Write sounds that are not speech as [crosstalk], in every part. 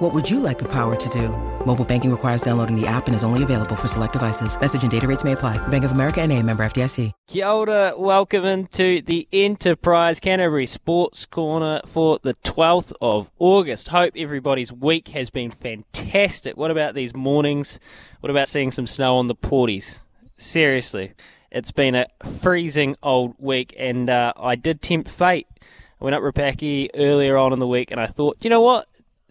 What would you like the power to do? Mobile banking requires downloading the app and is only available for select devices. Message and data rates may apply. Bank of America and a member FDIC. Kia ora, welcome into the Enterprise Canterbury Sports Corner for the 12th of August. Hope everybody's week has been fantastic. What about these mornings? What about seeing some snow on the porties? Seriously, it's been a freezing old week and uh, I did tempt fate. I went up Rapaki earlier on in the week and I thought, you know what?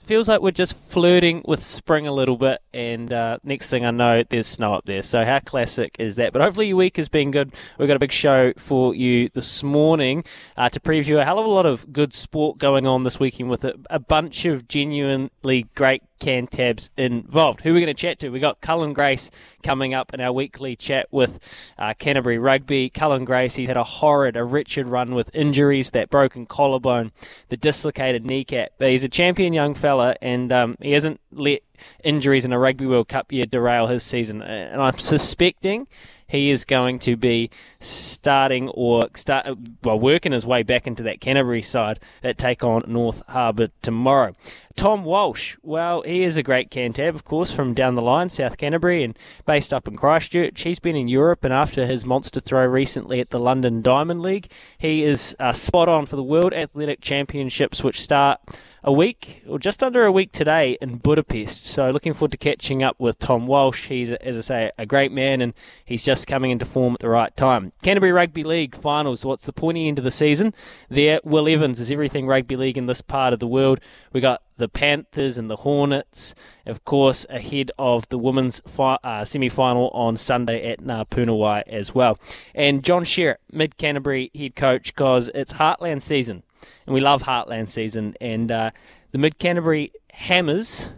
Feels like we're just flirting with spring a little bit, and uh, next thing I know, there's snow up there. So how classic is that? But hopefully your week has been good. We've got a big show for you this morning uh, to preview a hell of a lot of good sport going on this weekend with a, a bunch of genuinely great Cantabs involved. Who are we going to chat to? We got Cullen Grace coming up in our weekly chat with uh, Canterbury Rugby. Cullen Grace, he had a horrid, a wretched run with injuries, that broken collarbone, the dislocated kneecap. But he's a champion young fella, and um, he hasn't let injuries in a Rugby World Cup year derail his season. And I'm suspecting he is going to be starting or start well working his way back into that Canterbury side that take on North Harbour tomorrow. Tom Walsh, well, he is a great Cantab, of course, from down the line, South Canterbury, and based up in Christchurch. He's been in Europe, and after his monster throw recently at the London Diamond League, he is uh, spot on for the World Athletic Championships, which start a week, or just under a week today in Budapest. So looking forward to catching up with Tom Walsh. He's, as I say, a great man, and he's just coming into form at the right time. Canterbury Rugby League finals. What's the pointy end of the season? There, Will Evans is everything rugby league in this part of the world. We got the Panthers and the Hornets, of course, ahead of the women's fi- uh, semi final on Sunday at Ngā as well. And John Sherratt, mid Canterbury head coach, because it's Heartland season and we love Heartland season. And uh, the Mid Canterbury Hammers,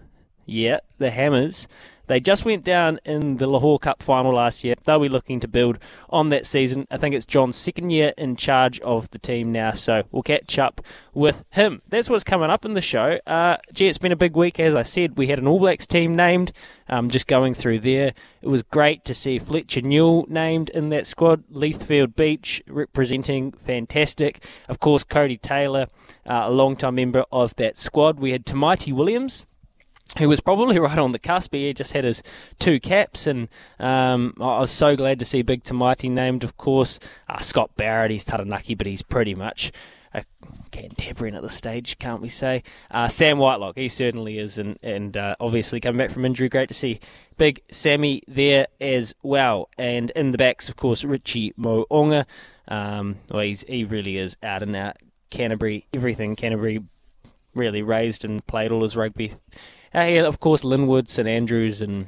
yeah, the Hammers, they just went down in the Lochore Cup final last year. They'll be looking to build on that season. I think it's John's second year in charge of the team now, so we'll catch up with him. That's what's coming up in the show. Uh, gee, it's been a big week, as I said. We had an All Blacks team named, um, just going through there. It was great to see Fletcher Newell named in that squad. Leithfield Beach representing fantastic. Of course, Codie Taylor, uh, a long-time member of that squad. We had Tamaiti Williams who was probably [laughs] right on the cusp. He just had his two caps, and um, I was so glad to see Big Tamati named, of course. Uh, Scott Barrett, he's Taranaki, but he's pretty much a Cantabrian at the stage, can't we say? Uh, Sam Whitelock, he certainly is, and, and uh, obviously coming back from injury, great to see Big Sammy there as well. And in the backs, of course, Richie Mo'unga. Um, well, he really is out and out Canterbury, everything Canterbury really raised and played all his rugby uh, yeah, of course, Linwood, St Andrews, and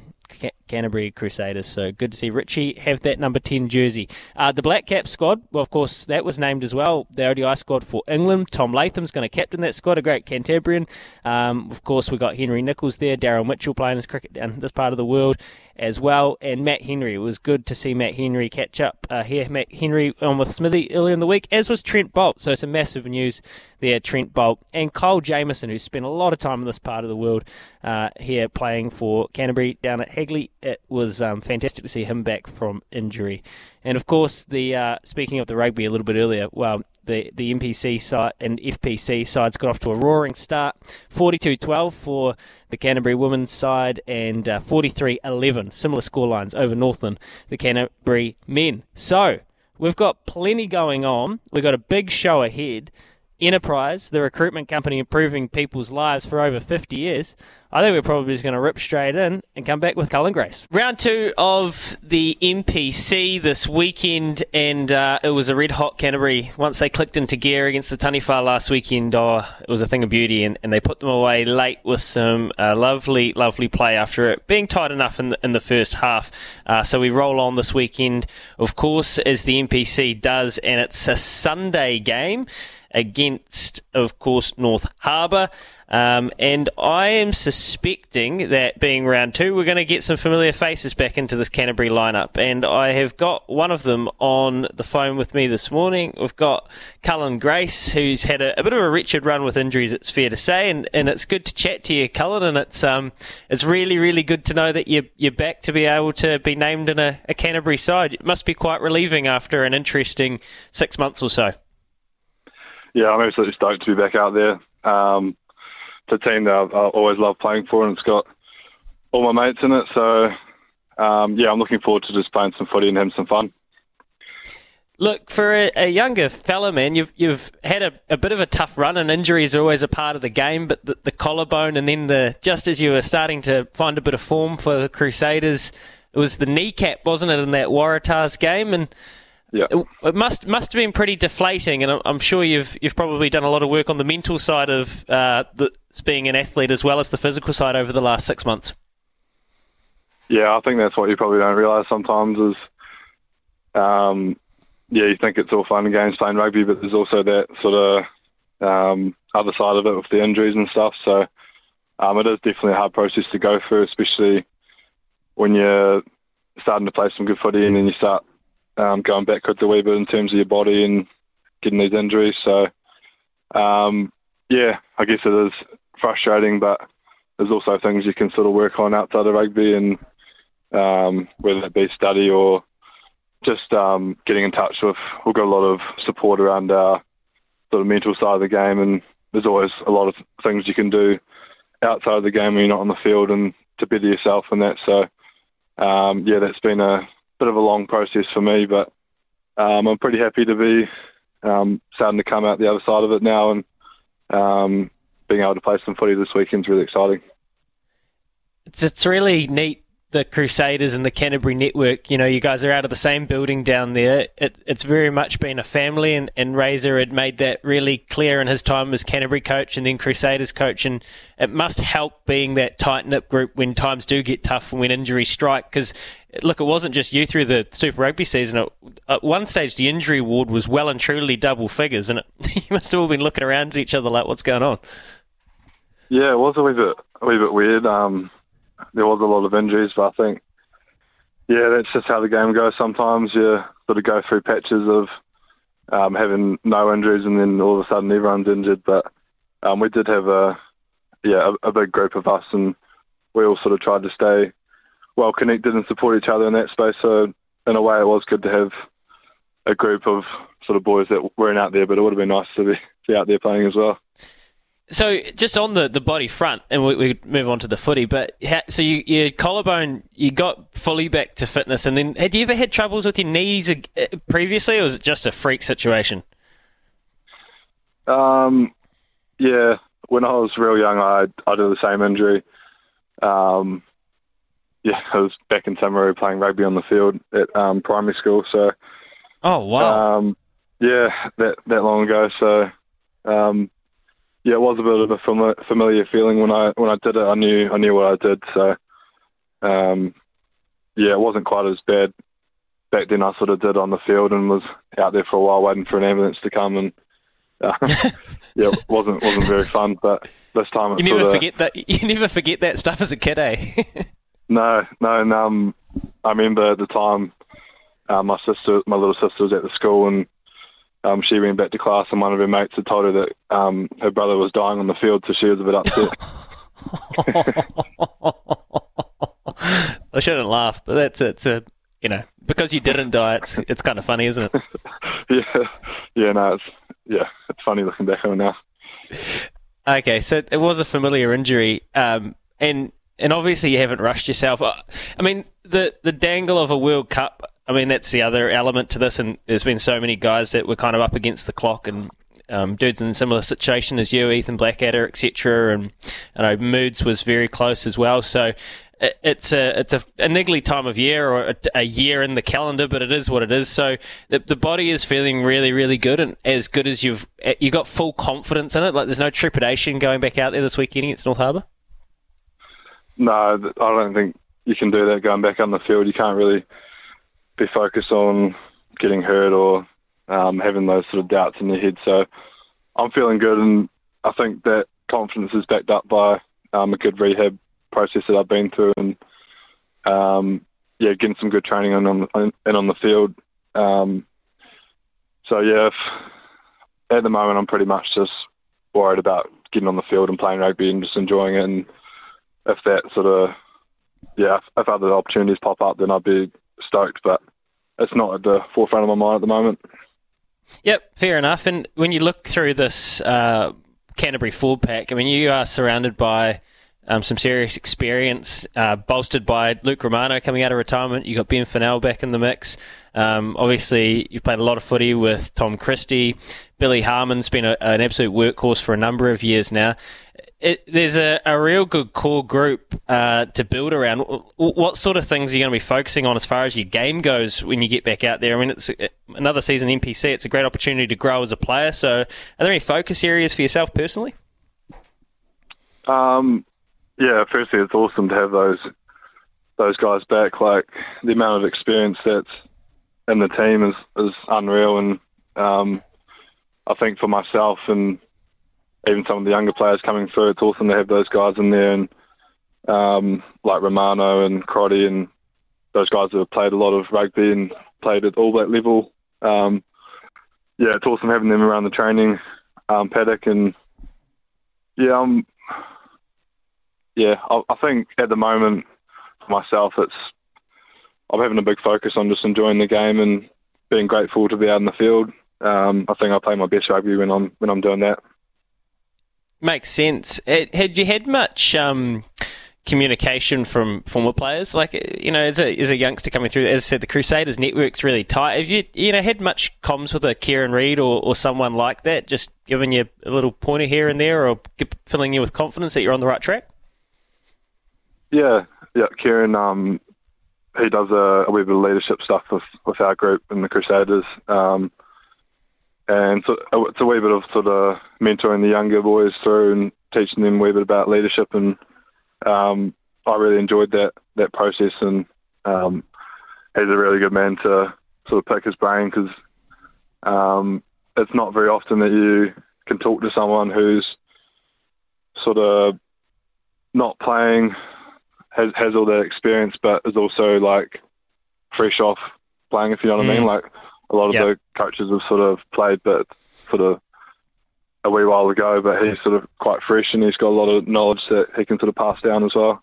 Canterbury Crusaders. So good to see Richie have that number 10 jersey. Uh, the Black Cap squad, well, of course, that was named as well. The ODI squad for England. Tom Latham's going to captain that squad, a great Cantabrian. Um, of course, we've got Henry Nicholls there, Daryl Mitchell playing his cricket down this part of the world as well, and Matt Henry. It was good to see Matt Henry catch up uh, here. Matt Henry on with Smithy earlier in the week, as was Trent Boult. So some massive news there, Trent Boult And Kyle Jamieson, who spent a lot of time in this part of the world uh, here playing for Canterbury down at Hagley. It was um, fantastic to see him back from injury. And of course, the uh, speaking of the rugby a little bit earlier, well, the, the NPC side and FPC sides got off to a roaring start 42 12 for the Canterbury women's side and uh, 43 uh, 11, similar scorelines over Northland, the Canterbury men. So we've got plenty going on. We've got a big show ahead. Enterprise, the recruitment company improving people's lives for over 50 years. I think we're probably just going to rip straight in and come back with Cullen Grace. Round two of the NPC this weekend, and uh, it was a red hot Canterbury. Once they clicked into gear against the Taniwha last weekend, oh, it was a thing of beauty, and, and they put them away late with some uh, lovely, lovely play after it being tight enough in the, in the first half. Uh, so we roll on this weekend, of course, as the NPC does, and it's a Sunday game against, of course, North Harbour. Um, and I am suspecting that being round two, we're going to get some familiar faces back into this Canterbury lineup. And I have got one of them on the phone with me this morning. We've got Cullen Grace, who's had a, a bit of a wretched run with injuries, it's fair to say. And, and it's good to chat to you, Cullen. And it's um, it's really, really good to know that you're, you're back to be able to be named in a, a Canterbury side. It must be quite relieving after an interesting six months or so. Yeah, I'm absolutely stoked to be back out there. Um, it's a team that I've, I've always loved playing for, and it's got all my mates in it. So, um, yeah, I'm looking forward to just playing some footy and having some fun. Look, for a, a, younger fella, man, you've you've had a, a, bit of a tough run, and injuries are always a part of the game. But the, the, collarbone, and then the just as you were starting to find a bit of form for the Crusaders, it was the kneecap, wasn't it, in that Waratahs game? And yeah. It, must must have been pretty deflating, and I'm sure you've you've probably done a lot of work on the mental side of uh, the, being an athlete as well as the physical side over the last six months. Yeah, I think that's what you probably don't realise sometimes is, um, yeah, you think it's all fun and games playing rugby, but there's also that sort of um, other side of it with the injuries and stuff. So um, it is definitely a hard process to go through, especially when you're starting to play some good footy and then you start um, going backwards a wee bit in terms of your body and getting these injuries. So, um, yeah, I guess it is frustrating, but there's also things you can sort of work on outside of rugby, and um, whether it be study or just um, getting in touch with. We've got a lot of support around our sort of mental side of the game, and there's always a lot of things you can do outside of the game when you're not on the field and to better yourself and that. So, um, yeah, that's been a bit of a long process for me, but um, I'm pretty happy to be um, starting to come out the other side of it now and um, being able to play some footy this weekend is really exciting. It's, it's really neat the Crusaders and the Canterbury Network, you know, you guys are out of the same building down there. It, it's very much been a family, and, and Razor had made that really clear in his time as Canterbury coach and then Crusaders coach. And it must help being that tight knit group when times do get tough and when injuries strike. Because, look, it wasn't just you through the Super Rugby season. At one stage, the injury ward was well and truly double figures, and it, [laughs] you must have all been looking around at each other like, what's going on? Yeah, it was a wee bit, a wee bit weird. Um, there was a lot of injuries, but I think, yeah, that's just how the game goes. Sometimes you sort of go through patches of um, having no injuries, and then all of a sudden everyone's injured. But um, we did have a, yeah, a, a big group of us, and we all sort of tried to stay well connected and support each other in that space. So in a way, it was good to have a group of sort of boys that weren't out there, but it would have been nice to be, be out there playing as well. So just on the, the body front, and we, we move on to the footy. But ha, so you your collarbone, you got fully back to fitness, and then had you ever had troubles with your knees uh, previously, or was it just a freak situation? Um, yeah, when I was real young, I I had the same injury. Um, yeah, I was back in Timaru playing rugby on the field at um, primary school. So, oh wow, um, yeah, that that long ago. So, um, yeah, it was a bit of a familiar feeling when I when I did it. I knew I knew what I did, so um, yeah, it wasn't quite as bad back then. I sort of did on the field and was out there for a while waiting for an ambulance to come, and uh, [laughs] yeah, it wasn't wasn't very fun. But this time, you never forget that. [laughs] You never forget that stuff as a kid, eh? [laughs] no, no, and um, I remember at the time, uh, my sister, my little sister was at the school, and um, she went back to class and one of her mates had told her that um, her brother was dying on the field, so she was a bit upset. [laughs] I shouldn't laugh, but that's it's a you know because you didn't die, it's it's kind of funny, isn't it? [laughs] yeah, yeah, no, it's yeah, it's funny looking back on it now. Okay, so it was a familiar injury, um, and and obviously you haven't rushed yourself. I mean, the the dangle of a World Cup I mean, that's the other element to this, and there's been so many guys that were kind of up against the clock, and um, dudes in a similar situation as you, Ethan Blackadder, etc. And I know Moods was very close as well. So it, it's a it's a, a niggly time of year or a, a, year in the calendar, but it is what it is. So the, the body is feeling really, really good, and as good as you've you got full confidence in it. Like there's no trepidation going back out there this weekend against North Harbour. No, I don't think you can do that going back on the field. You can't really be focused on getting hurt or um, having those sort of doubts in your head. So I'm feeling good, and I think that confidence is backed up by um, a good rehab process that I've been through, and um, yeah, getting some good training and on and on the field. Um, so yeah, if, at the moment I'm pretty much just worried about getting on the field and playing rugby and just enjoying it. And if that sort of yeah, if, other opportunities pop up, then I'd be stoked. But it's not at the forefront of my mind at the moment. Yep, fair enough. And when you look through this uh, Canterbury forward pack, I mean, you are surrounded by um, some serious experience, uh, bolstered by Luke Romano coming out of retirement. You got Ben Funnell back in the mix. Um, obviously, you've played a lot of footy with Tom Christie. Billy Harmon's been a, an absolute workhorse for a number of years now it, there's a, a real good core group uh, to build around. What sort of things are you going to be focusing on as far as your game goes when you get back out there? I mean, it's another season NPC. It's a great opportunity to grow as a player. So, are there any focus areas for yourself personally? Um, yeah, firstly, it's awesome to have those those guys back. Like the amount of experience that's in the team is is unreal, and um, I think for myself and even some of the younger players coming through, it's awesome to have those guys in there and um, like Romano and Crotty and those guys who have played a lot of rugby and played at all that level. Um, yeah, it's awesome having them around the training um, paddock and yeah, um, yeah, I, I think at the moment for myself, it's I'm having a big focus on just enjoying the game and being grateful to be out in the field. Um, I think I play my best rugby when I'm when I'm doing that. Makes sense. It, had you had much um, communication from former players? Like, you know, as a, as a youngster coming through, as I said, the Crusaders network's really tight. Have you, you know, had much comms with a Kieran Read or, or someone like that, just giving you a little pointer here and there or filling you with confidence that you're on the right track? Yeah, yeah. Kieran, um, he does a, a wee bit of leadership stuff with, with our group in the Crusaders. Um, and so uh, it's a wee bit of sort of mentoring the younger boys through and teaching them a wee bit about leadership and um, I really enjoyed that that process and um, he's a really good man to sort of pick his brain because um, it's not very often that you can talk to someone who's sort of not playing has has all that experience but is also like fresh off playing if you know what mm. I mean mm. like a lot of yep. the coaches have sort of played, but sort of a wee while ago. But he's sort of quite fresh, and he's got a lot of knowledge that he can sort of pass down as well.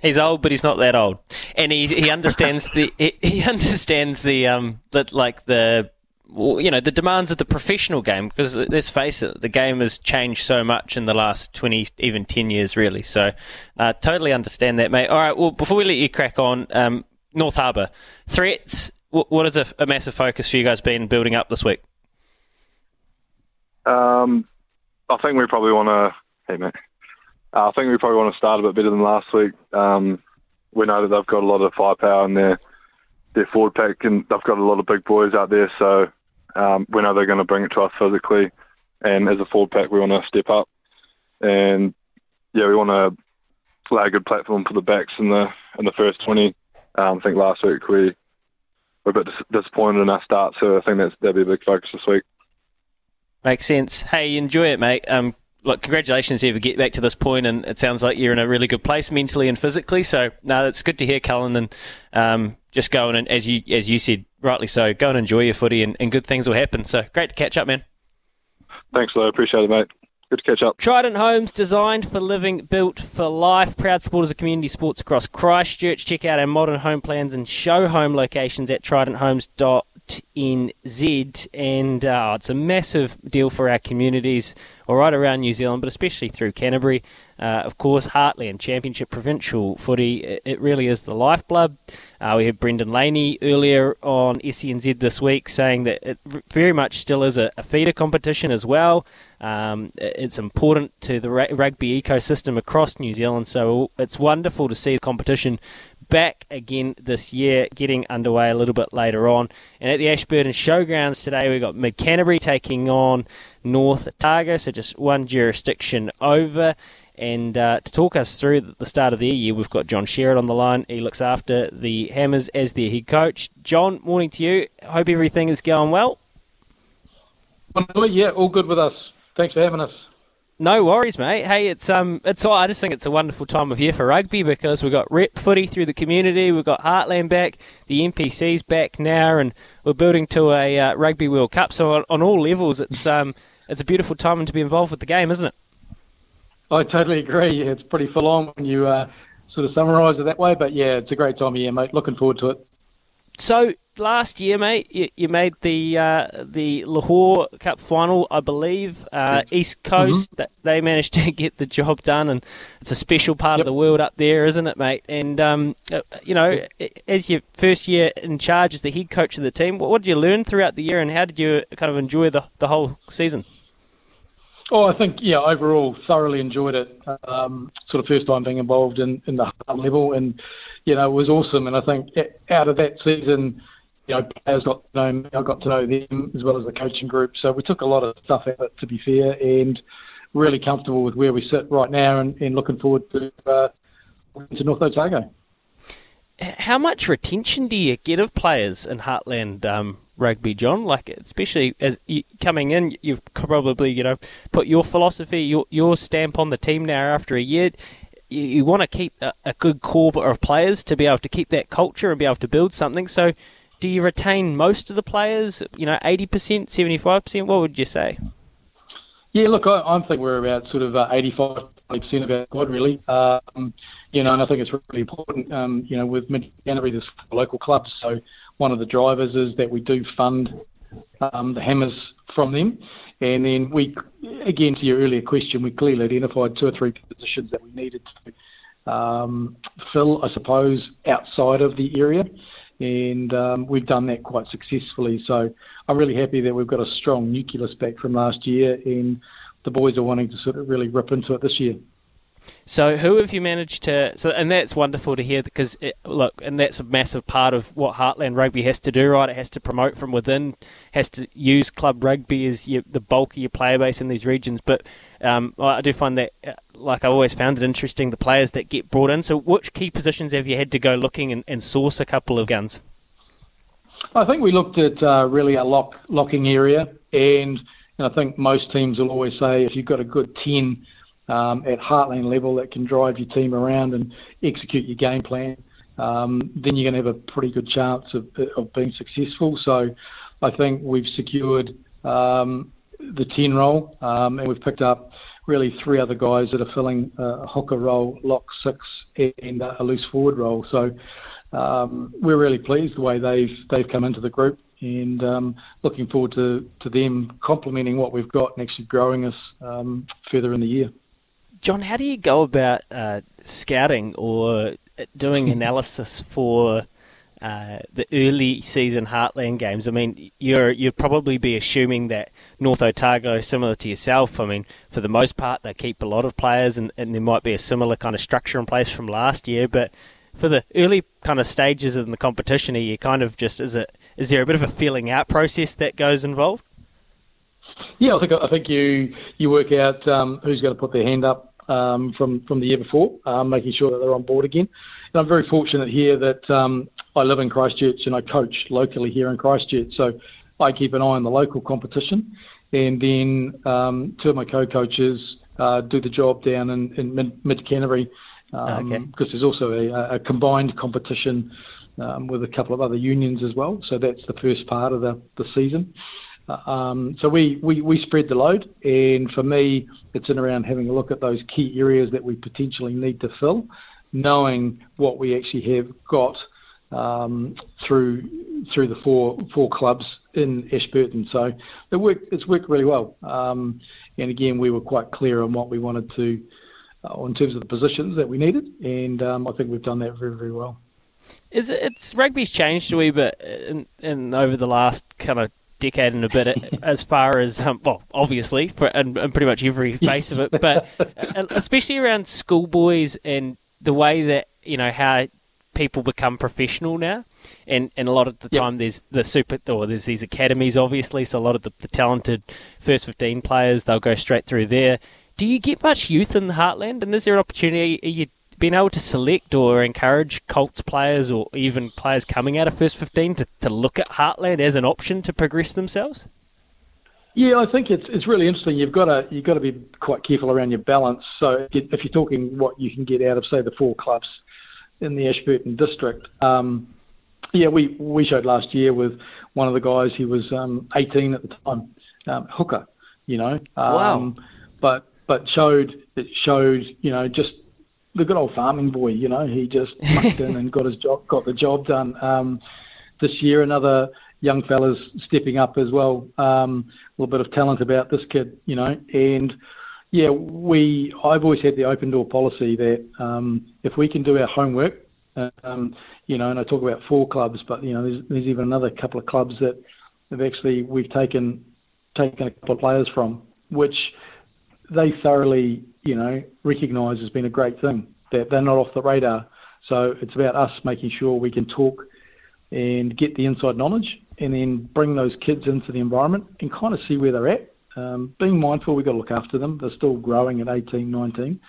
He's old, but he's not that old, and he he understands the he, he understands the um that like the you know the demands of the professional game because let's face it the game has changed so much in the last 20 even 10 years really so uh, totally understand that mate all right well before we let you crack on um, north harbour threats what has a, a, massive focus for you guys been building up this week? Um, I think we probably want to. Hey, mate. Uh, I think we probably want to start a bit better than last week. Um, we know that they've got a lot of firepower in their their forward pack, and they've got a lot of big boys out there. So um, we know they're going to bring it to us physically, and as a forward pack, we want to step up. And yeah, we want to lay a good platform for the backs in the in the first twenty. Um, I think last week we we're a bit disappointed in our start, so I think that's that'll be a big focus this week. Makes sense. Hey, enjoy it, mate. Um, look, congratulations if you get back to this point, and it sounds like you're in a really good place mentally and physically. So, no, it's good to hear, Cullen, and um, just going and as you as you said, rightly so, go and enjoy your footy, and, and good things will happen. So, great to catch up, man. Thanks, Lou. Appreciate it, mate. Good to catch up. Trident Homes, designed for living, built for life. Proud supporters of community sports across Christchurch. Check out our modern home plans and show home locations at tridenthomes.nz. And uh, it's a massive deal for our communities all right around New Zealand, but especially through Canterbury. Uh, of course, Heartland Championship Provincial footy, it, really is the lifeblood. Uh, we had Brendan Laney earlier on SENZ this week saying that it very much still is a, a feeder competition as well. Um, it's important to the rugby ecosystem across New Zealand, so it's wonderful to see the competition back again this year, getting underway a little bit later on. And at the Ashburton Showgrounds today, we've got Mid Canterbury taking on North Otago, so just one jurisdiction over. And uh, to talk us through the start of the year, we've got John Sherratt on the line. He looks after the Hammers as their head coach. John, morning to you. Hope everything is going well. Yeah, all good with us. Thanks for having us. No worries, mate. Hey, it's um, it's I just think it's a wonderful time of year for rugby because we've got rep footy through the community, we've got Heartland back, the NPC's back now, and we're building to a uh, Rugby World Cup. So on, on, all levels, it's um, it's a beautiful time to be involved with the game, isn't it? I totally agree. It's pretty full on when you uh, sort of summarise it that way, but yeah, it's a great time of year, mate. Looking forward to it. So last year, mate, you, you made the uh, the Lochore Cup final, I believe. Uh, East Coast, mm-hmm. they managed to [laughs] get the job done, and it's a special part yep. of the world up there, isn't it, mate? And um, uh, you know, as your first year in charge as the head coach of the team, what, what did you learn throughout the year, and how did you kind of enjoy the the whole season? Oh, I think yeah, overall thoroughly enjoyed it. Um, sort of first time being involved in, in the heart level, and you know it was awesome. And I think out of that season, you know, players got to know me, I got to know them as well as the coaching group. So we took a lot of stuff out of it, to be fair, and really comfortable with where we sit right now, and, and looking forward to uh, to North Otago. How much retention do you get of players in Heartland um, rugby, John. Like especially as you, coming in, you've probably you know put your philosophy, your your stamp on the team now after a year. You, you want to keep a, a, good core of players to be able to keep that culture and be able to build something. So, do you retain most of the players? You know, eighty percent, seventy five percent. What would you say? Yeah, look, I, I think we're about sort of uh, 85 percent of our squad, really. Um, you know, and I think it's really important. Um, you know, with Mid Canterbury, there's local clubs, so one of the drivers is that we do fund um, the hammers from them. And then we, again, to your earlier question, we clearly identified two or three positions that we needed to um, fill, I suppose, outside of the area. And um, we've done that quite successfully. So I'm really happy that we've got a strong nucleus back from last year, and the boys are wanting to sort of really rip into it this year. So, who have you managed to? So, and that's wonderful to hear because it, look, and that's a massive part of what Heartland Rugby has to do, right? It has to promote from within, has to use club rugby as your, the bulk of your player base in these regions. But um, I do find that, uh, like I always found it interesting, the players that get brought in. So, which key positions have you had to go looking and, and source a couple of guns? I think we looked at uh, really a lock locking area, and, and I think most teams will always say if you've got a good ten um, at Heartland level that can drive your team around and execute your game plan, um, then you're going to have a pretty good chance of, of being successful. So I think we've secured um, the 10 role um, and we've picked up really three other guys that are filling a hooker role, lock six, and a loose forward role. So um, we're really pleased the way they've they've come into the group and um, looking forward to, to them complementing what we've got and actually growing us um, further in the year. John, how do you go about uh, scouting or doing [laughs] analysis for uh, the early season Heartland games? I mean, you're you'd probably be assuming that North Otago, similar to yourself, I mean, for the most part, they keep a lot of players, and, and there might be a similar kind of structure in place from last year, but. For the early kind of stages in the competition, are you kind of just is it is there a bit of a feeling out process that goes involved? Yeah, I think I think you you work out um, who's going to put their hand up um, from from the year before, um, making sure that they're on board again. And I'm very fortunate here that um, I live in Christchurch and I coach locally here in Christchurch, so I keep an eye on the local competition, and then um, two of my co-coaches uh, do the job down in, in mid, Canterbury um, okay. because there's also a, a combined competition um, with a couple of other unions as well. So that's the first part of the, the season. Um, so we, we, we spread the load, and for me, it's in around having a look at those key areas that we potentially need to fill, knowing what we actually have got um, through through the four four clubs in Ashburton. So it worked, it's worked really well. Um, and again, we were quite clear on what we wanted to, uh, in terms of the positions that we needed, and um, I think we've done that very very well. Is it, it's rugby's changed a wee bit in, in over the last kind of decade and a bit [laughs] as far as um, well obviously for and, and, pretty much every face of it but [laughs] especially around schoolboys and the way that you know how people become professional now and and a lot of the time yep. there's the super or there's these academies obviously so a lot of the, the talented first 15 players they'll go straight through there do you get much youth in the heartland and is there an opportunity are you being able to select or encourage Colts players or even players coming out of first 15 to, to look at Heartland as an option to progress themselves? Yeah, I think it's it's really interesting. You've got to you've got to be quite careful around your balance. So if you're talking what you can get out of say the four clubs in the Ashburton district, um, yeah, we we showed last year with one of the guys. He was um, 18 at the time, um, hooker, you know. Um, wow. But but showed it showed you know just the good old farming boy. You know, he just [laughs] mucked in and got his job got the job done. Um, this year, another young fellas stepping up as well. Um, a little bit of talent about this kid, you know, and yeah, we. I've always had the open door policy that um, if we can do our homework, um, you know, and I talk about four clubs, but you know, there's, there's even another couple of clubs that have actually we've taken taken a couple of players from, which they thoroughly, you know, recognise as being a great thing. That they're not off the radar. So it's about us making sure we can talk and get the inside knowledge and then bring those kids into the environment and kind of see where they're at. Um, being mindful, we've got to look after them. They're still growing at 18, 19.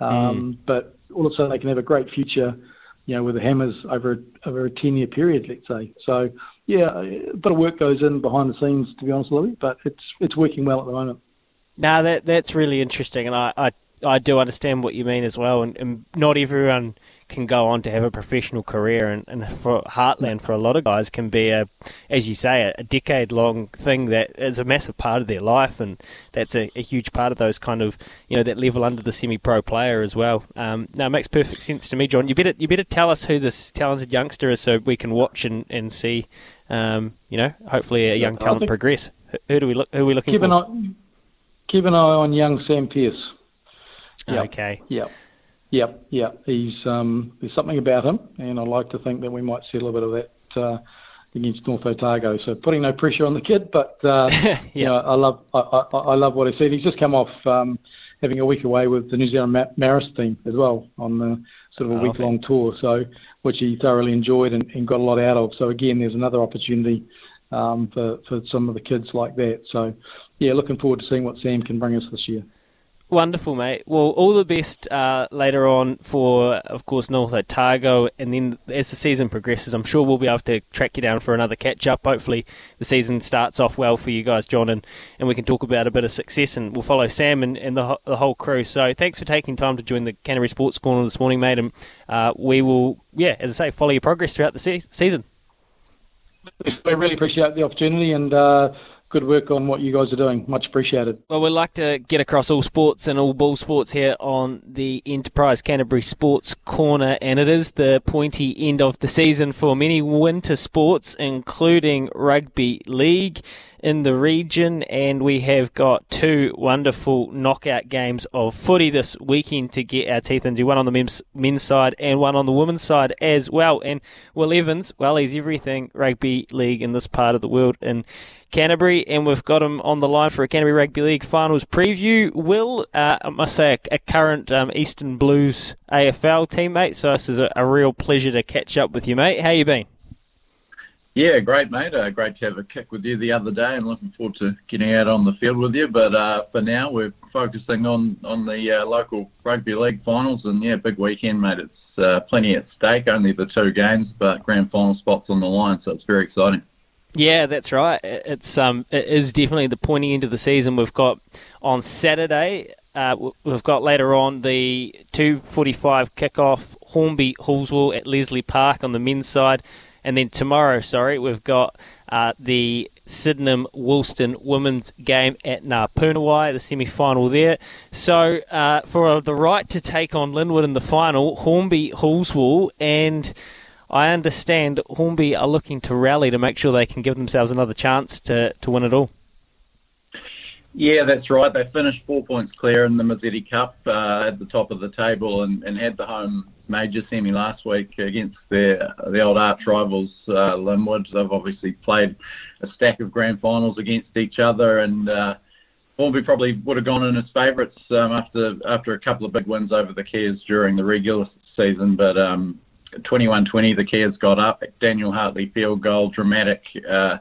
Um, mm. But also they can have a great future, you know, with the Hammers over, over a 10-year period, let's say. So, yeah, a bit of work goes in behind the scenes, to be honest, Louis, but it's it's working well at the moment. Now that that's really interesting, and I, I I do understand what you mean as well, and, and, not everyone can go on to have a professional career, and, and, for Heartland, for a lot of guys, can be a, as you say, a, a decade-long thing that is a massive part of their life, and that's a, a, huge part of those kind of, you know, that level under the semi-pro player as well. Um, now, it makes perfect sense to me, John. You better you better tell us who this talented youngster is, so we can watch and, and see, um, you know, hopefully a young talent progress. Who do we look? Who are we looking keep for? Keep an eye on young Sam Pearce. Yep. Okay. Yep. Yep. Yep. He's um, there's something about him, and I'd like to think that we might see a little bit of that uh, against North Otago. So putting no pressure on the kid, but uh, [laughs] yeah, you know, I love I, I, I love what I see. He's just come off um, having a week away with the New Zealand Ma- Maris team as well on the sort of a oh, week long tour, so which he thoroughly enjoyed and, and got a lot out of. So again, there's another opportunity um, for for some of the kids like that. So yeah, looking forward to seeing what Sam can bring us this year. Wonderful, mate. Well, all the best uh, later on for, of course, North Otago. And then as the season progresses, I'm sure we'll be able to track you down for another catch up. Hopefully, the season starts off well for you guys, John, and, and we can talk about a bit of success. And we'll follow Sam and, and the, the whole crew. So thanks for taking time to join the Canterbury Sports Corner this morning, mate. And uh, we will, yeah, as I say, follow your progress throughout the se- season. We really appreciate the opportunity and. Uh, good work on what you guys are doing. Much appreciated. Well, we'd like to get across all sports and all ball sports here on the Enterprise Canterbury Sports Corner, and it is the pointy end of the season for many winter sports, including rugby league in the region, and we have got two wonderful knockout games of footy this weekend to get our teeth into. One on the men's, side and one on the women's side as well. And Will Evans, well, he's everything rugby league in this part of the world in Canterbury, and we've got him on the line for a Canterbury Rugby League finals preview. Will, uh, I must say, a, a current um, Eastern Blues AFL teammate, so this is a, a real pleasure to catch up with you, mate. How you been? Yeah, great, mate. Uh, great to have a kick with you the other day, and looking forward to getting out on the field with you. But uh, for now, we're focusing on on the uh, local rugby league finals, and yeah, big weekend, mate. It's uh, plenty at stake. Only the two games, but grand final spots on the line, so it's very exciting. Yeah, that's right. It's um, it is definitely the pointy end of the season. We've got on Saturday. Uh, we've got later on the 2:45 kickoff Hornby Halswell at Leslie Park on the men's side. And then tomorrow, sorry, we've got uh, the Sydenham Woolston women's game at Ngapunawai, the semi final there. So, uh, for the right to take on Linwood in the final, Hornby Halswell, and I understand Hornby are looking to rally to make sure they can give themselves another chance to, to win it all. Yeah, that's right. They finished four points clear in the Mazzetti Cup uh, at the top of the table and, and had the home major semi last week against their the old arch rivals uh, Linwood. They've obviously played a stack of grand finals against each other, and uh, Hornby probably would have gone in as favourites um, after after a couple of big wins over the Keas during the regular season. But um, 21-20, the Keas got up. Daniel Hartley field goal, dramatic. Uh,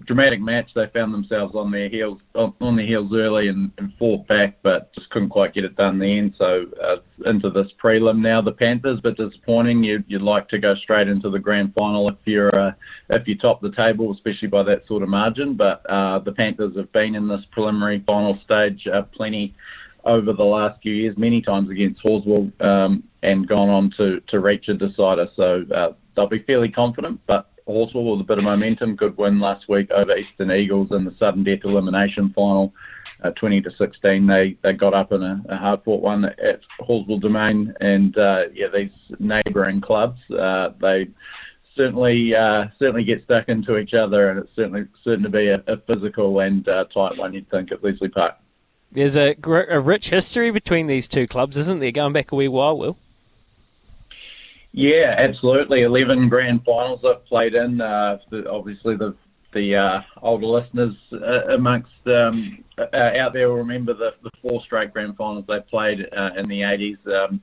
dramatic match. They found themselves on their heels on, their heels early and, and fought back, but just couldn't quite get it done in the end. So uh, into this prelim now, the Panthers, but disappointing. You'd, you'd like to go straight into the grand final if you're uh, if you top the table, especially by that sort of margin. But uh, the Panthers have been in this preliminary final stage uh, plenty over the last few years, many times against Halswell, um, and gone on to to reach a decider. So uh, they'll be fairly confident, but Halswell with a bit of momentum. Good win last week over Eastern Eagles in the sudden death elimination final, uh, 20 to 16. They they got up in a, a hard fought one at Halswell Domain, and uh, yeah, these neighbouring clubs uh, they certainly uh, certainly get stuck into each other, and it's certainly certain to be a, a physical and uh, tight one. You'd think at Leslie Park. There's a, a rich history between these two clubs, isn't there? Going back a wee while, Will. Yeah, absolutely. Eleven grand finals I've played in. Uh, obviously, the the uh, older listeners uh, amongst um, uh, out there will remember the, the four straight grand finals they played uh, in the 80s. Um,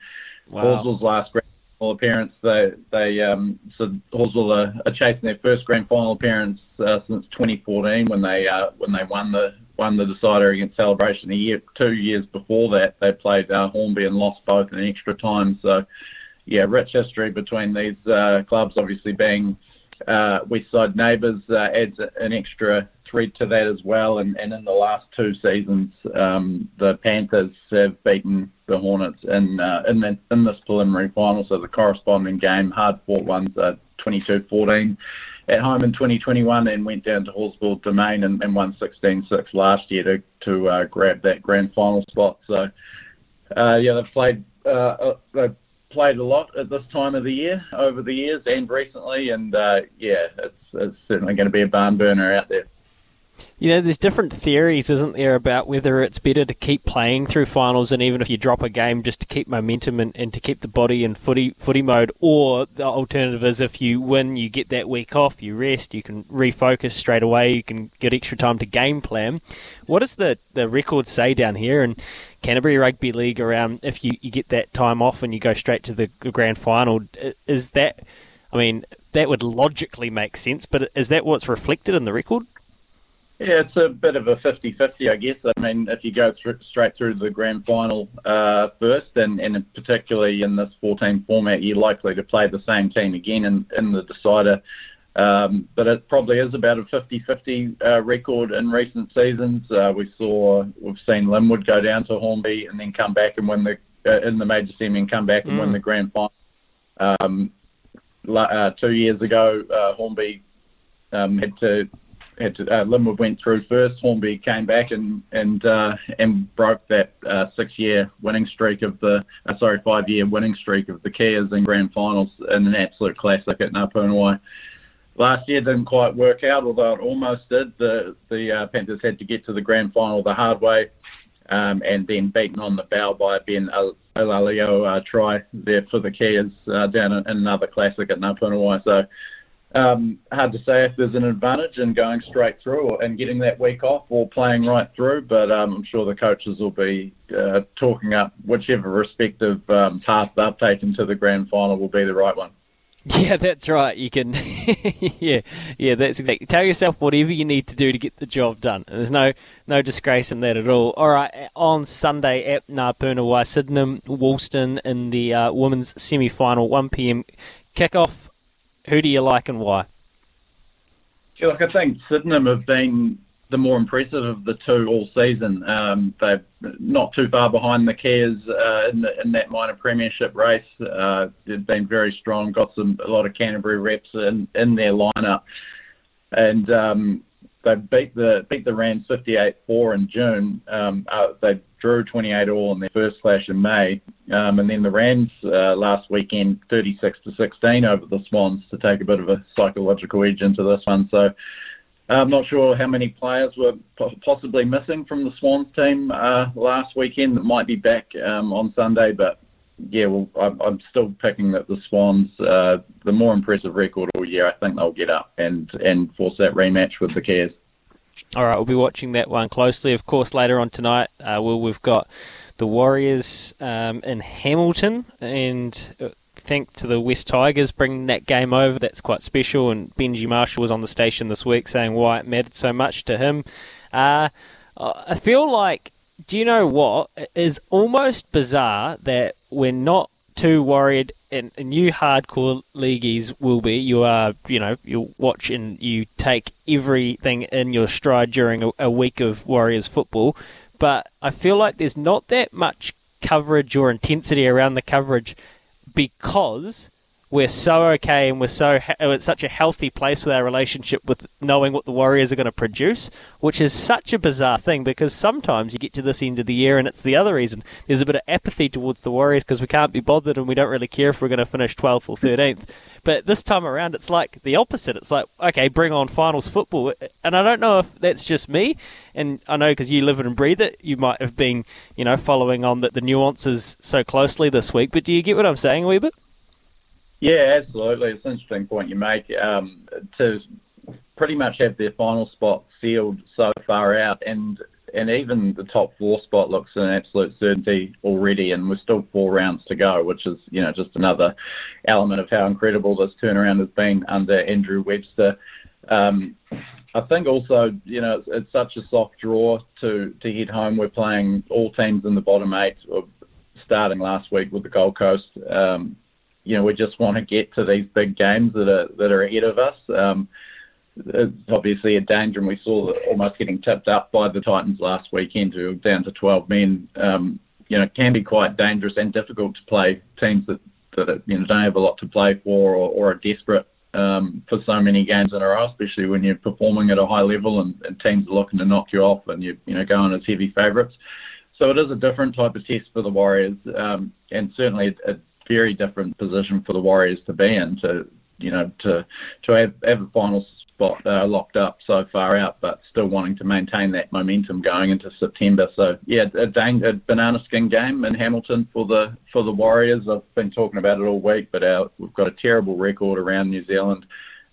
wow. last grand final appearance, they they um, so Halswell are, are chasing their first grand final appearance uh, since 2014 when they uh, when they won the won the decider against Celebration. A year, two years before that, they played uh, Hornby and lost both in extra time. So yeah, rich history between these uh, clubs. Obviously, being uh, West Side neighbours uh, adds an extra thread to that as well. And, and in the last two seasons, um, the Panthers have beaten the Hornets in uh, in, the, in this preliminary final. So the corresponding game, hard fought ones, uh, 22-14 at home in 2021, and went down to Halswell Domain and, and won 16-6 last year to to uh, grab that grand final spot. So uh, yeah, they've played. Uh, they've played a lot at this time of the year over the years and recently, and uh, yeah, it's, it's certainly going to be a barn burner out there. You know, there's different theories, isn't there, about whether it's better to keep playing through finals and even if you drop a game just to keep momentum and, and to keep the body in footy footy mode, or the alternative is if you win, you get that week off, you rest, you can refocus straight away, you can get extra time to game plan. What does the, the record say down here in Canterbury Rugby League around if you, you get that time off and you go straight to the grand final? Is that, I mean, that would logically make sense, but is that what's reflected in the record? Yeah, it's a bit of a 50-50, I guess. I mean, if you go th- straight through to the grand final uh, first, and, and particularly in this 14 format, you're likely to play the same team again in, in the decider. Um, but it probably is about a 50-50 uh, record in recent seasons. Uh, we saw, we've seen Linwood go down to Hornby and then come back and win the uh, in the major semi and come back and mm. win the grand final. Um, uh, two years ago, uh, Hornby um, had to had to, uh, went through first. Hornby came back and and uh, and broke that uh, six-year winning streak of the uh, sorry five-year winning streak of the Keas in grand finals in an absolute classic at Ngā Puna Wai. Last year didn't quite work out, although it almost did. The the uh, Panthers had to get to the grand final the hard way, um, and then beaten on the bow by Ben Alalio uh, try there for the Keas uh, down in, in another classic at Ngā Puna Wai. So um, hard to say if there's an advantage in going straight through and getting that week off or playing right through, but um, I'm sure the coaches will be uh, talking up whichever respective um, path they've taken to the grand final will be the right one. Yeah, that's right. You can, [laughs] yeah, yeah, that's exactly. Tell yourself whatever you need to do to get the job done. There's no no disgrace in that at all. All right, on Sunday at Ngā Puna Wai, Sydenham, Woolston in the uh, women's semi-final, 1 p.m. kickoff who do you like and why? Yeah, look, I think Sydenham have been the more impressive of the two all season. Um, they're not too far behind the Keas uh, in, the, in that minor premiership race. Uh, they've been very strong, got some a lot of Canterbury reps in, in their lineup, and um, they beat the beat the Rams 58-4 in June. Um, uh, they drew 28 all in their first clash in May, um, and then the Rams uh, last weekend 36 to 16 over the Swans to take a bit of a psychological edge into this one. So. I'm not sure how many players were possibly missing from the Swans team uh, last weekend that might be back um, on Sunday, but yeah, well, I'm, I'm still picking that the Swans, uh, the more impressive record all year, I think they'll get up and, and force that rematch with the Keas. All right, we'll be watching that one closely. Of course, later on tonight, uh, we'll, we've got the Warriors um, in Hamilton, and uh, think to the West Tigers bringing that game over. That's quite special. And Benji Marshall was on the station this week saying why it mattered so much to him. Uh, I feel like, do you know what? It is almost bizarre that we're not too worried and, you hardcore leagueies will be. You are, you know, you watch and you take everything in your stride during a, a week of Warriors football. But I feel like there's not that much coverage or intensity around the coverage because we're so okay and we're so uh, it's such a healthy place with our relationship with knowing what the Warriors are going to produce, which is such a bizarre thing because sometimes you get to this end of the year and it's the other reason. There's a bit of apathy towards the Warriors because we can't be bothered and we don't really care if we're going to finish 12th or 13th. But this time around, it's like the opposite. It's like, okay, bring on finals football. And I don't know if that's just me. And I know because you live it and breathe it, you might have been, you know, following on the, the nuances so closely this week. But do you get what I'm saying a wee bit? Yeah, absolutely. It's an interesting point you make. Um, to pretty much have their final spot sealed so far out, and and even the top four spot looks an absolute certainty already, and we're still four rounds to go, which is you know just another element of how incredible this turnaround has been under Andrew Webster. Um, I think also, you know, it's, it's, such a soft draw to to head home. We're playing all teams in the bottom eight, starting last week with the Gold Coast. Um, you know, we just want to get to these big games that are that are ahead of us. Um, it's obviously a danger, and we saw almost getting tipped up by the Titans last weekend, who were down to 12 men. Um, you know, can be quite dangerous and difficult to play teams that that you know don't have a lot to play for or, or are desperate um, for so many games in a row, especially when you're performing at a high level and, and teams are looking to knock you off and you you know going as heavy favourites. So it is a different type of test for the Warriors, um, and certainly a, very different position for the Warriors to be in to you know to to have, have a final spot uh, locked up so far out, but still wanting to maintain that momentum going into September. So yeah, a, dang, a banana skin game in Hamilton for the for the Warriors. I've been talking about it all week, but our, we've got a terrible record around New Zealand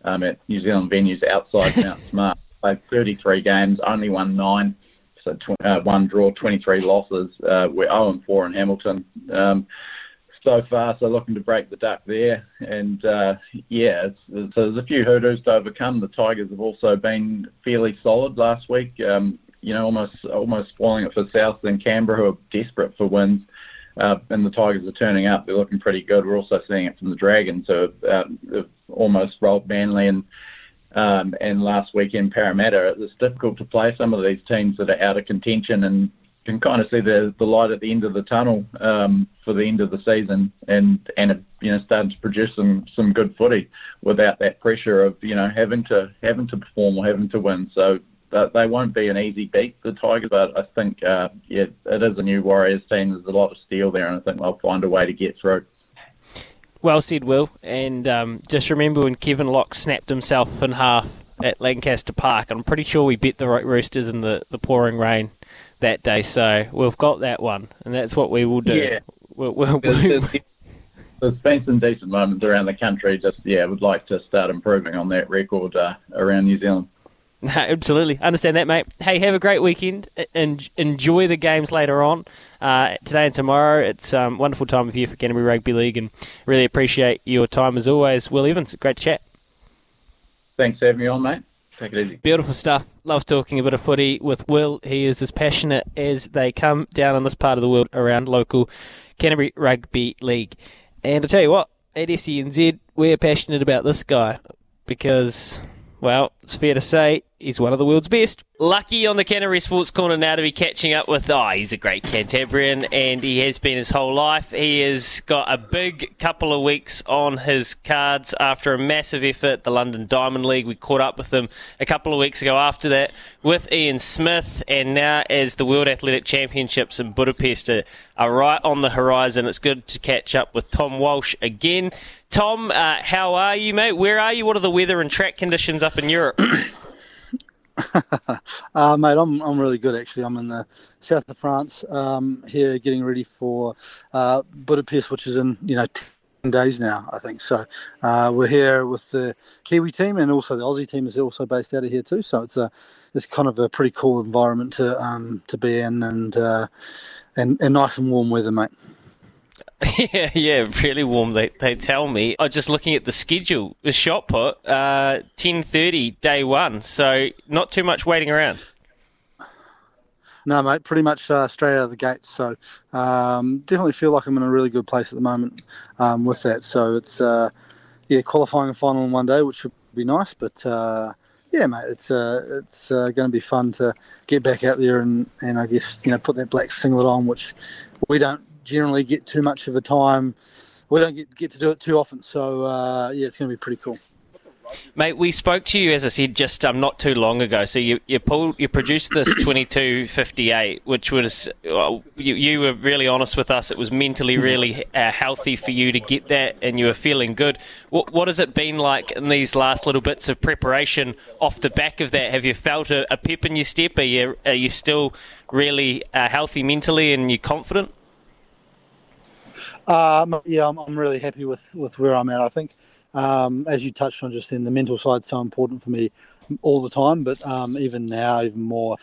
um, at New Zealand venues outside [laughs] Mount Smart. Played 33 games, only won nine. So tw- uh, one draw, 23 losses. Uh, we're 0 and 4 in Hamilton. Um, so far, so looking to break the duck there. And uh, yeah, it's, so there's a few hurdles to overcome. The Tigers have also been fairly solid last week. Um, you know, almost almost spoiling it for South and Canberra, who are desperate for wins. Uh, and the Tigers are turning up. They're looking pretty good. We're also seeing it from the Dragons, who have, uh, almost rolled Manly and um, and last weekend Parramatta. It's difficult to play some of these teams that are out of contention and can kind of see the the light at the end of the tunnel um, for the end of the season, and and you know starting to produce some some good footy without that pressure of you know having to having to perform or having to win. So they won't be an easy beat, the Tigers, but I think uh, yeah, it is a new Warriors team. There's a lot of steel there, and I think they'll find a way to get through. Well said, Will. And um, just remember when Kevin Locke snapped himself in half at Lancaster Park. I'm pretty sure we bet the Roosters in the, the pouring rain that day. So we've got that one, and that's what we will do. Yeah. We'll, we'll, there's, there's been some decent moments around the country. Just yeah, would like to start improving on that record uh, around New Zealand. [laughs] Absolutely, understand that, mate. Hey, have a great weekend. and enjoy the games later on uh, today and tomorrow. It's a um, wonderful time of year for Canterbury Rugby League, and really appreciate your time as always, Will Evans. Great to chat. Thanks for having me on, mate. Take it easy. Beautiful stuff. Love talking a bit of footy with Will. He is as passionate as they come down in this part of the world around local Canterbury Rugby League. And I tell you what, at SENZ, we're passionate about this guy because, well, it's fair to say he's one of the world's best. Lucky on the Canterbury Sports Corner now to be catching up with, oh, he's a great Cantabrian and he has been his whole life. He has got a big couple of weeks on his cards after a massive effort, the London Diamond League. We caught up with him a couple of weeks ago after that with Ian Smith and now as the World Athletic Championships in Budapest are, are right on the horizon. It's good to catch up with Tom Walsh again. Tom, uh, how are you, mate? Where are you? What are the weather and track conditions up in Europe? [coughs] uh, mate, I'm I'm really good actually. I'm in the south of France um, here, getting ready for uh, Budapest, which is in you know ten days now, I think. So uh, we're here with the Kiwi team, and also the Aussie team is also based out of here too. So it's a it's kind of a pretty cool environment to um, to be in, and uh, and and nice and warm weather, mate. [laughs] yeah, yeah, really warm. They they tell me. I'm just looking at the schedule. The shot put, uh, ten thirty, day one. So not too much waiting around. No, mate, pretty much uh, straight out of the gates. So um, definitely feel like I'm in a really good place at the moment um, with that. So it's uh, yeah, qualifying a final in one day, which would be nice. But uh, yeah, mate, it's uh, it's uh, going to be fun to get back out there and, and I guess you know put that black singlet on, which we don't generally get too much of a time. We don't get get to do it too often. So uh, yeah, it's going to be pretty cool. Mate, we spoke to you as I said just um, not too long ago. So you you pulled you produced this [coughs] twenty two fifty eight, which was well, you you were really honest with us. It was mentally really uh, healthy for you to get that, and you were feeling good. What what has it been like in these last little bits of preparation off the back of that? Have you felt a, a pep in your step? Are you are you still really uh, healthy mentally and you confident? Um, yeah, I'm, I'm really happy with, with where I'm at. I think um, as you touched on just then, the mental side so important for me all the time, but um, even now, even more.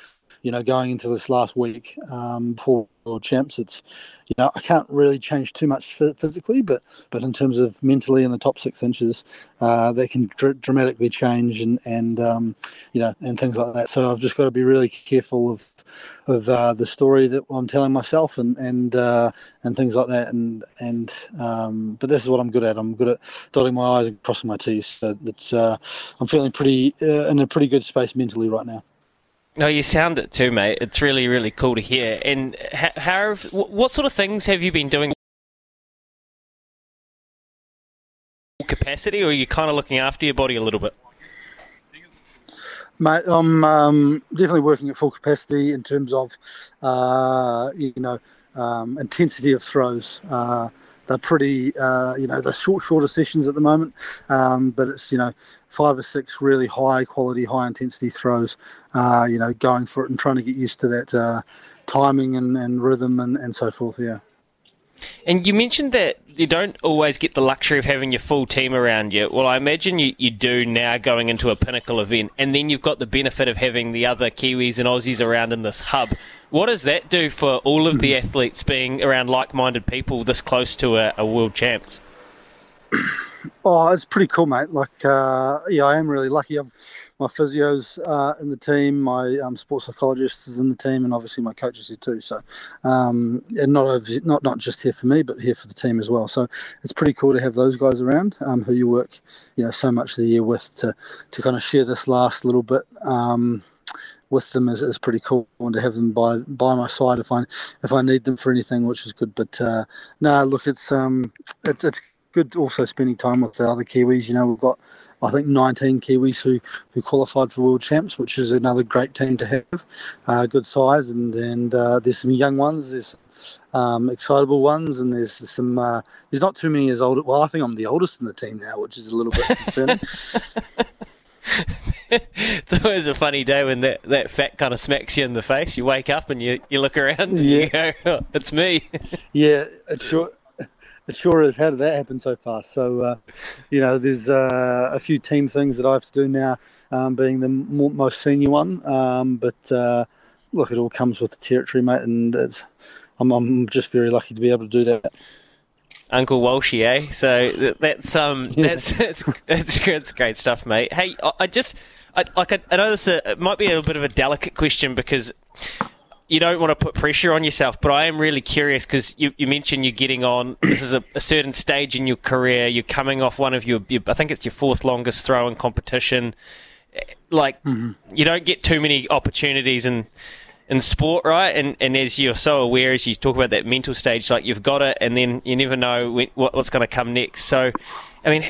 You know, going into this last week um, before World Champs, it's you know I can't really change too much physically, but but in terms of mentally in the top six inches, uh, they can dr- dramatically change and and um, you know and things like that. So I've just got to be really careful of of uh, the story that I'm telling myself and and uh, and things like that. And and um, but this is what I'm good at. I'm good at dotting my i's and crossing my t's. So it's uh, I'm feeling pretty uh, in a pretty good space mentally right now. No, you sound it too, mate. It's really, really cool to hear. And how, how what sort of things have you been doing? Capacity, or are you kind of looking after your body a little bit? Mate, I'm um, definitely working at full capacity in terms of, uh, you know, um, intensity of throws. Uh, they're pretty, uh, you know, they're short, shorter sessions at the moment, um, but it's, you know, five or six really high quality, high intensity throws, uh, you know, going for it and trying to get used to that uh, timing and, and rhythm and, and so forth, yeah. And you mentioned that you don't always get the luxury of having your full team around you. Well, I imagine you, you do now going into a pinnacle event, and then you've got the benefit of having the other Kiwis and Aussies around in this hub. What does that do for all of the athletes being around like minded people this close to a, a world champs? [clears throat] Oh, it's pretty cool, mate. Like, uh, yeah, I am really lucky. I'm, my physio's uh, in the team, my um, sports psychologist is in the team, and obviously my coach is here too. So, um, and not not not just here for me, but here for the team as well. So it's pretty cool to have those guys around um, who you work, you know, so much of the year with to to kind of share this last little bit. Um, with them is, is pretty cool and to have them by by my side if I if I need them for anything, which is good. But uh, no, look, it's um it's it's good also spending time with the other Kiwis. You know, we've got, I think, 19 Kiwis who, who qualified for World Champs, which is another great team to have. Uh, good size, and, and uh, there's some young ones, there's um, excitable ones, and there's some, uh, there's not too many as old. Well, I think I'm the oldest in the team now, which is a little bit concerning. [laughs] [laughs] it's always a funny day when that, that fat kind of smacks you in the face. You wake up and you, you look around and yeah. you go, oh, it's me. yeah, it's [laughs] sure it sure is. How did that happen so fast? So, uh, you know, there's uh, a few team things that I have to do now, um, being the more, most senior one. Um, but uh, look, it all comes with the territory, mate, and I'm, I'm just very lucky to be able to do that. Uncle Walshy, eh? So that's um, [laughs] that's that's, that's, that's great stuff, mate. Hey, I, I just, I, like, I, I know this uh, it might be a bit of a delicate question because you don't want to put pressure on yourself, but I am really curious because you, you, mentioned you're getting on. [clears throat] This is a, a, certain stage in your career. You're coming off one of your, your I think it's your fourth longest throwing competition. Like, mm-hmm. you don't get too many opportunities in in sport, right? And and as you're so aware, as you talk about that mental stage, like you've got it, and then you never know when, what, what's going to come next. So, I mean,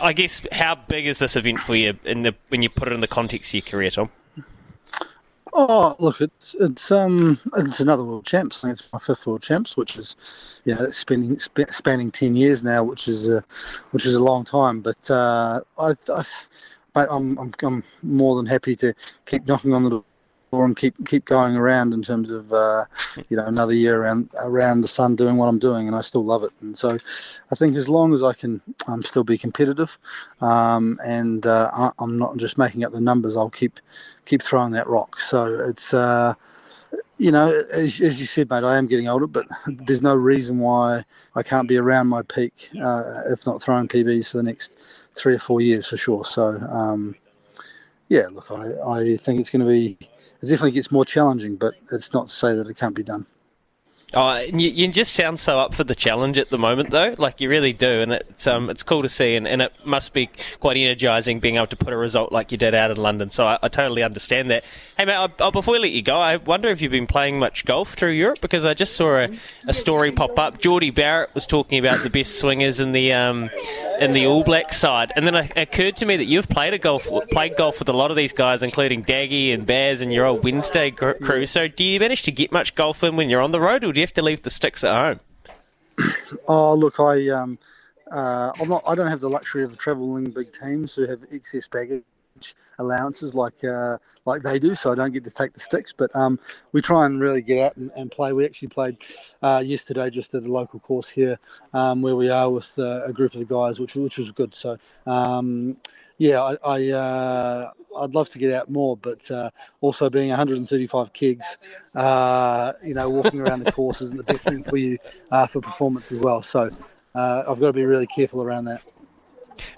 I guess how big is this event for you in the when you put it in the context of your career, Tom? Oh, look, it's it's um it's another world champs. I think it's my fifth world champs, which is yeah, it's spanning spanning ten years now, which is a which is a long time. But uh, I, I I'm, I'm I'm more than happy to keep knocking on the door and keep keep going around in terms of uh, you know another year around around the sun doing what I'm doing, and I still love it. And so, I think as long as I can um, still be competitive, um, and uh, I, am not just making up the numbers, I'll keep keep throwing that rock. So it's uh, you know, as, as you said, mate, I am getting older, but there's no reason why I can't be around my peak, uh, if not throwing PBs for the next three or four years for sure. So, um, yeah, look, I, I think it's going to be, it definitely gets more challenging, but it's not to say that it can't be done. Oh, you, you just sound so up for the challenge at the moment, though. Like you really do, and it's um it's cool to see, and, and it must be quite energising being able to put a result like you did out in London. So I, I totally understand that. Hey, mate, I, I, before we let you go, I wonder if you've been playing much golf through Europe because I just saw a, a story pop up. Jordie Barrett was talking about the best swingers in the um in the All Black side, and then it occurred to me that you've played a golf played golf with a lot of these guys, including Daggy and Baz and your old Wednesday crew. So do you manage to get much golf in when you're on the road, or you have to leave the sticks at home? [clears throat] Oh, look, I um, uh, I'm not. I don't have the luxury of travelling big teams who have excess baggage allowances like uh, like they do, so I don't get to take the sticks. But um, we try and really get out and, and play. We actually played uh, yesterday just at a local course here um, where we are with uh, a group of the guys, which which was good. So um, yeah, I, I uh, I'd love to get out more, but uh, also being 135 kegs, uh, you know, walking around the [laughs] course isn't the best thing for you uh, for performance as well. So uh, I've got to be really careful around that.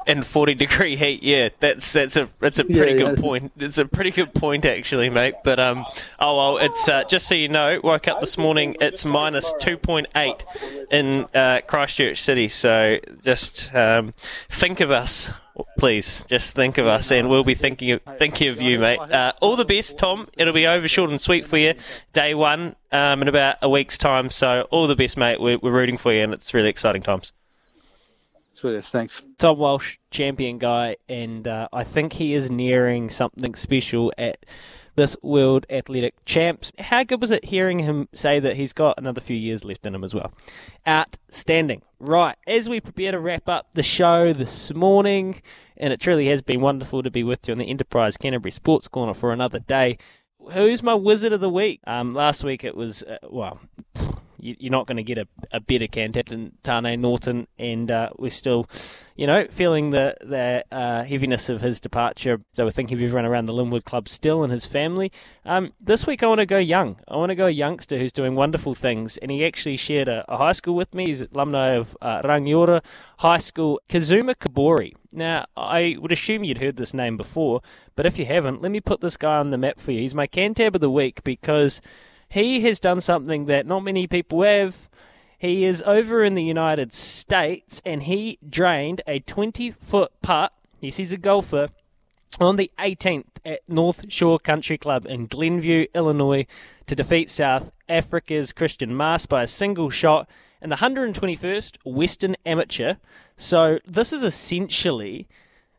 In 40 degree heat, yeah, that's that's a that's a pretty yeah, good yeah. point. It's a pretty good point actually, mate. But um, oh well, it's uh, just so you know, woke up this morning, it's minus 2.8 in uh, Christchurch City. So just um, think of us please just think of us, and we'll be thinking of thinking of you, mate. Uh, all the best, Tom. It'll be over short and sweet for you, day one, um, in about a week's time. So all the best, mate. We're, we're rooting for you, and it's really exciting times. Sweet, thanks. Tom Walsh, champion guy, and uh, I think he is nearing something special at this World Athletic Champs. How good was it hearing him say that he's got another few years left in him as well? Outstanding. Right, as we prepare to wrap up the show this morning, and it truly has been wonderful to be with you on the Enterprise Canterbury Sports Corner for another day. Who's my wizard of the week? Um, last week it was, uh, well, you're not going to get a, a better candidate than Tane Norton, and uh, we're still, you know, feeling the the uh, heaviness of his departure. So we're thinking of everyone around the Linwood Club still and his family. Um, this week I want to go young. I want to go a youngster who's doing wonderful things, and he actually shared a, a high school with me. He's alumni of uh, Rangiora High School, Kazuma Kobori. Now, I would assume you'd heard this name before, but if you haven't, let me put this guy on the map for you. He's my Cantab of the week because he has done something that not many people have. He is over in the United States and he drained a 20 foot putt. Yes, he's a golfer. On the 18th at North Shore Country Club in Glenview, Illinois, to defeat South Africa's Christian Maas by a single shot in the 121st Western Amateur. So, this is essentially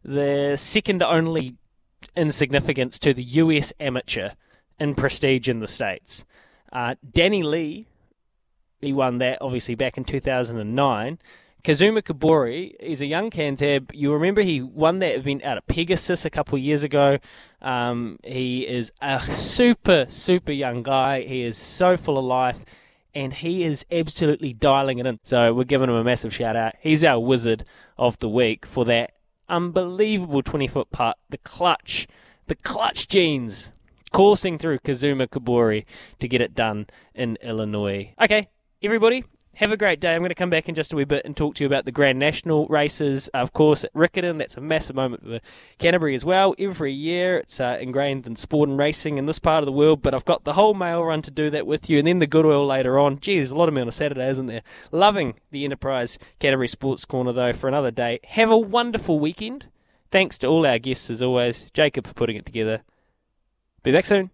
the second only in significance to the US Amateur in prestige in the States. Uh, Danny Lee, he won that obviously back in 2009. Kazuma Kobori is a young Cantab. You remember he won that event out of Pegasus a couple of years ago. Um, he is a super, super young guy. He is so full of life, and he is absolutely dialing it in. So we're giving him a massive shout out. He's our wizard of the week for that unbelievable 20 foot putt. The clutch, the clutch genes coursing through Kazuma Kobori to get it done in Illinois. Okay, everybody, have a great day. I'm going to come back in just a wee bit and talk to you about the Grand National races. Of course, at Riccarton, that's a massive moment for Canterbury as well. Every year, it's uh, ingrained in sport and racing in this part of the world, but I've got the whole mail run to do that with you, and then the Goodwill later on. Gee, there's a lot of me on a Saturday, isn't there? Loving the Enterprise Canterbury Sports Corner, though, for another day. Have a wonderful weekend. Thanks to all our guests, as always. Jacob for putting it together. Be back soon.